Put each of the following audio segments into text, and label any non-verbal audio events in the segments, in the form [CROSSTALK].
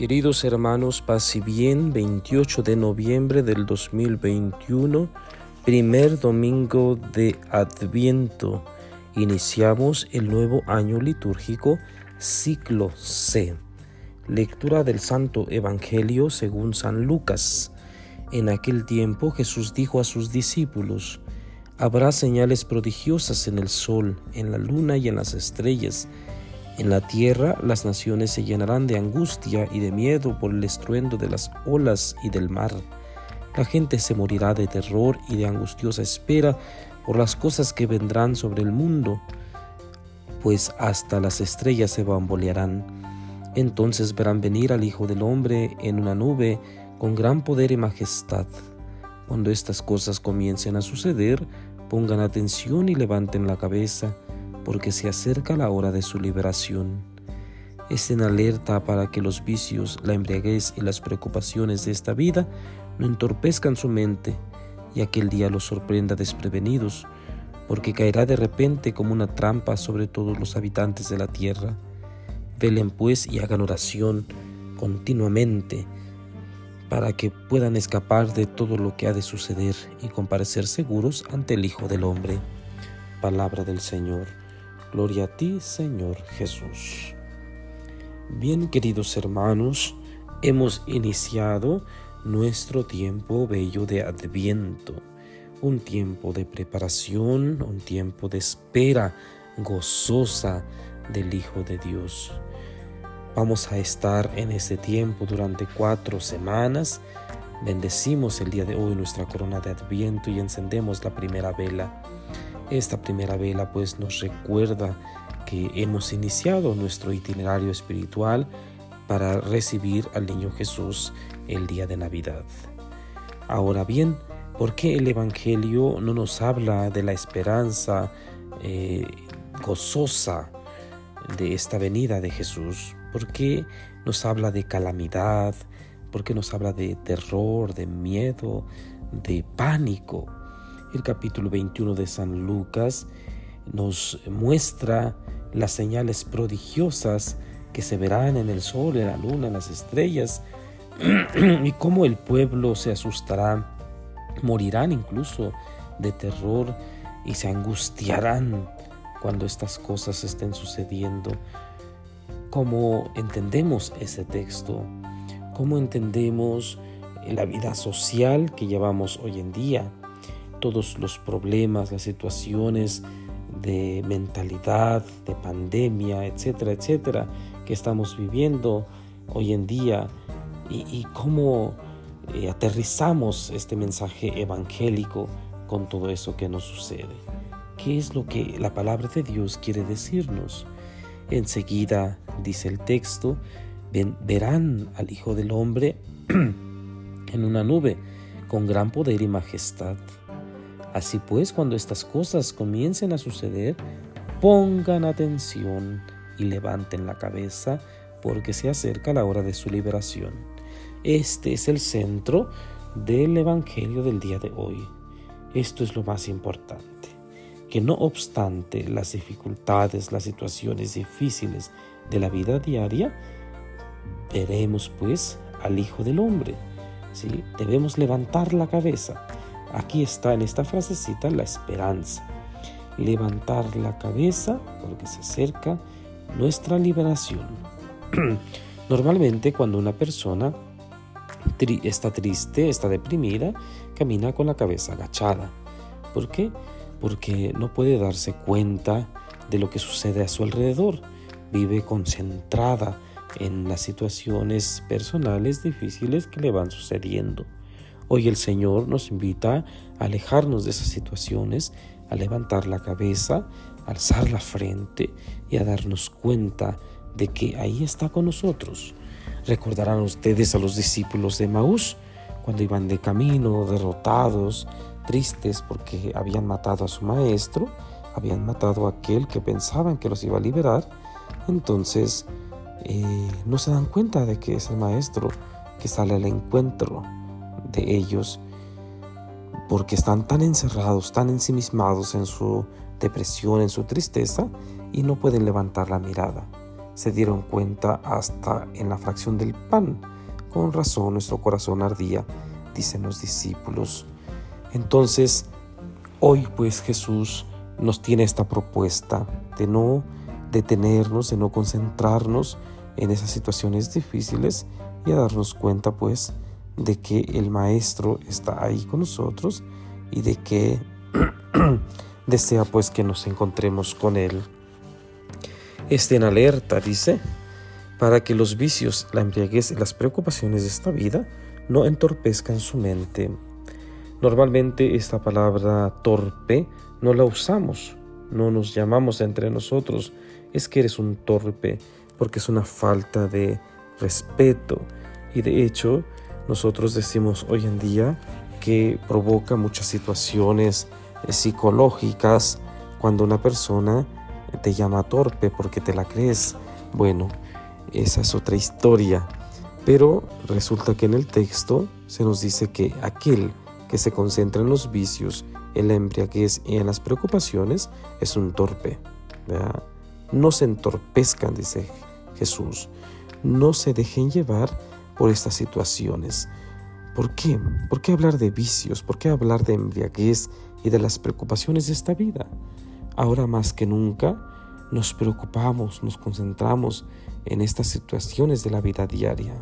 Queridos hermanos, paz y bien, 28 de noviembre del 2021, primer domingo de Adviento. Iniciamos el nuevo año litúrgico, ciclo C. Lectura del Santo Evangelio según San Lucas. En aquel tiempo Jesús dijo a sus discípulos, Habrá señales prodigiosas en el sol, en la luna y en las estrellas en la tierra las naciones se llenarán de angustia y de miedo por el estruendo de las olas y del mar. La gente se morirá de terror y de angustiosa espera por las cosas que vendrán sobre el mundo, pues hasta las estrellas se bambolearán. Entonces verán venir al Hijo del Hombre en una nube con gran poder y majestad. Cuando estas cosas comiencen a suceder, pongan atención y levanten la cabeza porque se acerca la hora de su liberación. Estén alerta para que los vicios, la embriaguez y las preocupaciones de esta vida no entorpezcan su mente y aquel día los sorprenda desprevenidos, porque caerá de repente como una trampa sobre todos los habitantes de la tierra. Velen pues y hagan oración continuamente para que puedan escapar de todo lo que ha de suceder y comparecer seguros ante el Hijo del Hombre. Palabra del Señor. Gloria a ti, Señor Jesús. Bien, queridos hermanos, hemos iniciado nuestro tiempo bello de adviento, un tiempo de preparación, un tiempo de espera gozosa del Hijo de Dios. Vamos a estar en ese tiempo durante cuatro semanas. Bendecimos el día de hoy nuestra corona de adviento y encendemos la primera vela. Esta primera vela pues nos recuerda que hemos iniciado nuestro itinerario espiritual para recibir al niño Jesús el día de Navidad. Ahora bien, ¿por qué el Evangelio no nos habla de la esperanza eh, gozosa de esta venida de Jesús? ¿Por qué nos habla de calamidad? ¿Por qué nos habla de terror, de miedo, de pánico? El capítulo 21 de San Lucas nos muestra las señales prodigiosas que se verán en el sol, en la luna, en las estrellas, [CLEARS THROAT] y cómo el pueblo se asustará, morirán incluso de terror y se angustiarán cuando estas cosas estén sucediendo. ¿Cómo entendemos ese texto? ¿Cómo entendemos la vida social que llevamos hoy en día? Todos los problemas, las situaciones de mentalidad, de pandemia, etcétera, etcétera, que estamos viviendo hoy en día y, cómo eh, aterrizamos este mensaje evangélico con todo eso que nos sucede. ¿Qué es lo que la palabra de Dios quiere decirnos? Enseguida, dice el texto, verán al Hijo del Hombre [CLEARS THROAT] en una nube con gran poder y majestad. Así pues, cuando estas cosas comiencen a suceder, pongan atención y levanten la cabeza porque se acerca la hora de su liberación. Este es el centro del Evangelio del día de hoy. Esto es lo más importante, que no obstante las dificultades, las situaciones difíciles de la vida diaria, veremos pues al Hijo del Hombre. ¿sí? Debemos levantar la cabeza Aquí está en esta frasecita la esperanza. Levantar la cabeza porque se acerca nuestra liberación. [CLEARS THROAT] Normalmente cuando una persona está triste, está deprimida, camina con la cabeza agachada. ¿Por qué? Porque no puede darse cuenta de lo que sucede a su alrededor. Vive concentrada en las situaciones personales difíciles que le van sucediendo. Hoy el Señor nos invita a alejarnos de esas situaciones, a levantar la cabeza, a alzar la frente y a darnos cuenta de que ahí está con nosotros. Recordarán ustedes a los discípulos de Maús cuando iban de camino, derrotados, tristes porque habían matado a su maestro, habían matado a aquel que pensaban que los iba a liberar. Entonces eh, no se dan cuenta de que es el maestro que sale al encuentro de ellos porque están tan encerrados, tan ensimismados en su depresión, en su tristeza y no pueden levantar la mirada. se dieron cuenta hasta en la fracción del pan. Con razón nuestro corazón ardía, dicen los discípulos. Entonces, hoy pues Jesús nos tiene esta propuesta de no detenernos, de no concentrarnos en esas situaciones difíciles y a darnos cuenta pues de que el Maestro está ahí con nosotros y de que [CLEARS THROAT] desea pues que nos encontremos con Él. Estén alerta, dice, para que los vicios, la embriaguez y las preocupaciones de esta vida no entorpezcan su mente. Normalmente esta palabra torpe no la usamos, no nos llamamos entre nosotros, es que eres un torpe, porque es una falta de respeto. Y de hecho, nosotros decimos hoy en día que provoca muchas situaciones eh, psicológicas cuando una persona te llama torpe porque te la crees. Bueno, esa es otra historia. Pero resulta que en el texto se nos dice que aquel que se concentra en los vicios, en la embriaguez y en las preocupaciones es un torpe. No se entorpezcan, dice Jesús. No se dejen llevar por estas situaciones. ¿Por qué? ¿Por qué hablar de vicios? ¿Por qué hablar de embriaguez y de las preocupaciones de esta vida? Ahora más que nunca nos preocupamos, nos concentramos en estas situaciones de la vida diaria.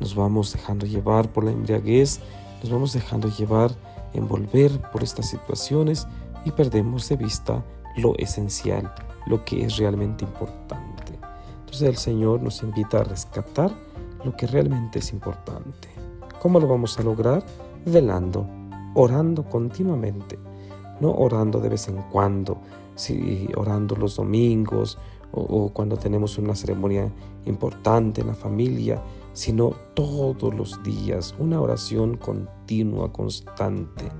Nos vamos dejando llevar por la embriaguez, nos vamos dejando llevar, envolver por estas situaciones y perdemos de vista lo esencial, lo que es realmente importante. Entonces el Señor nos invita a rescatar lo que realmente es importante. ¿Cómo lo vamos a lograr? Velando, orando continuamente, no orando de vez en cuando, si orando los domingos o, o cuando tenemos una ceremonia importante en la familia, sino todos los días, una oración continua, constante.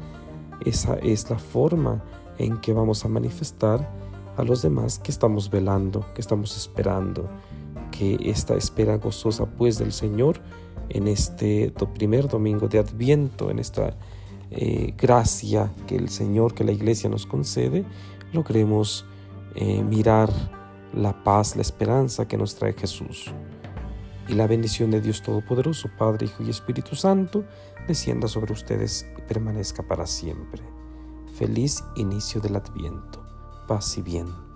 Esa es la forma en que vamos a manifestar a los demás que estamos velando, que estamos esperando, que esta espera gozosa pues del Señor en este primer domingo de Adviento, en esta eh, gracia que el Señor, que la Iglesia nos concede, logremos eh, mirar la paz, la esperanza que nos trae Jesús. Y la bendición de Dios Todopoderoso, Padre, Hijo y Espíritu Santo, descienda sobre ustedes y permanezca para siempre. Feliz inicio del Adviento paz y bien.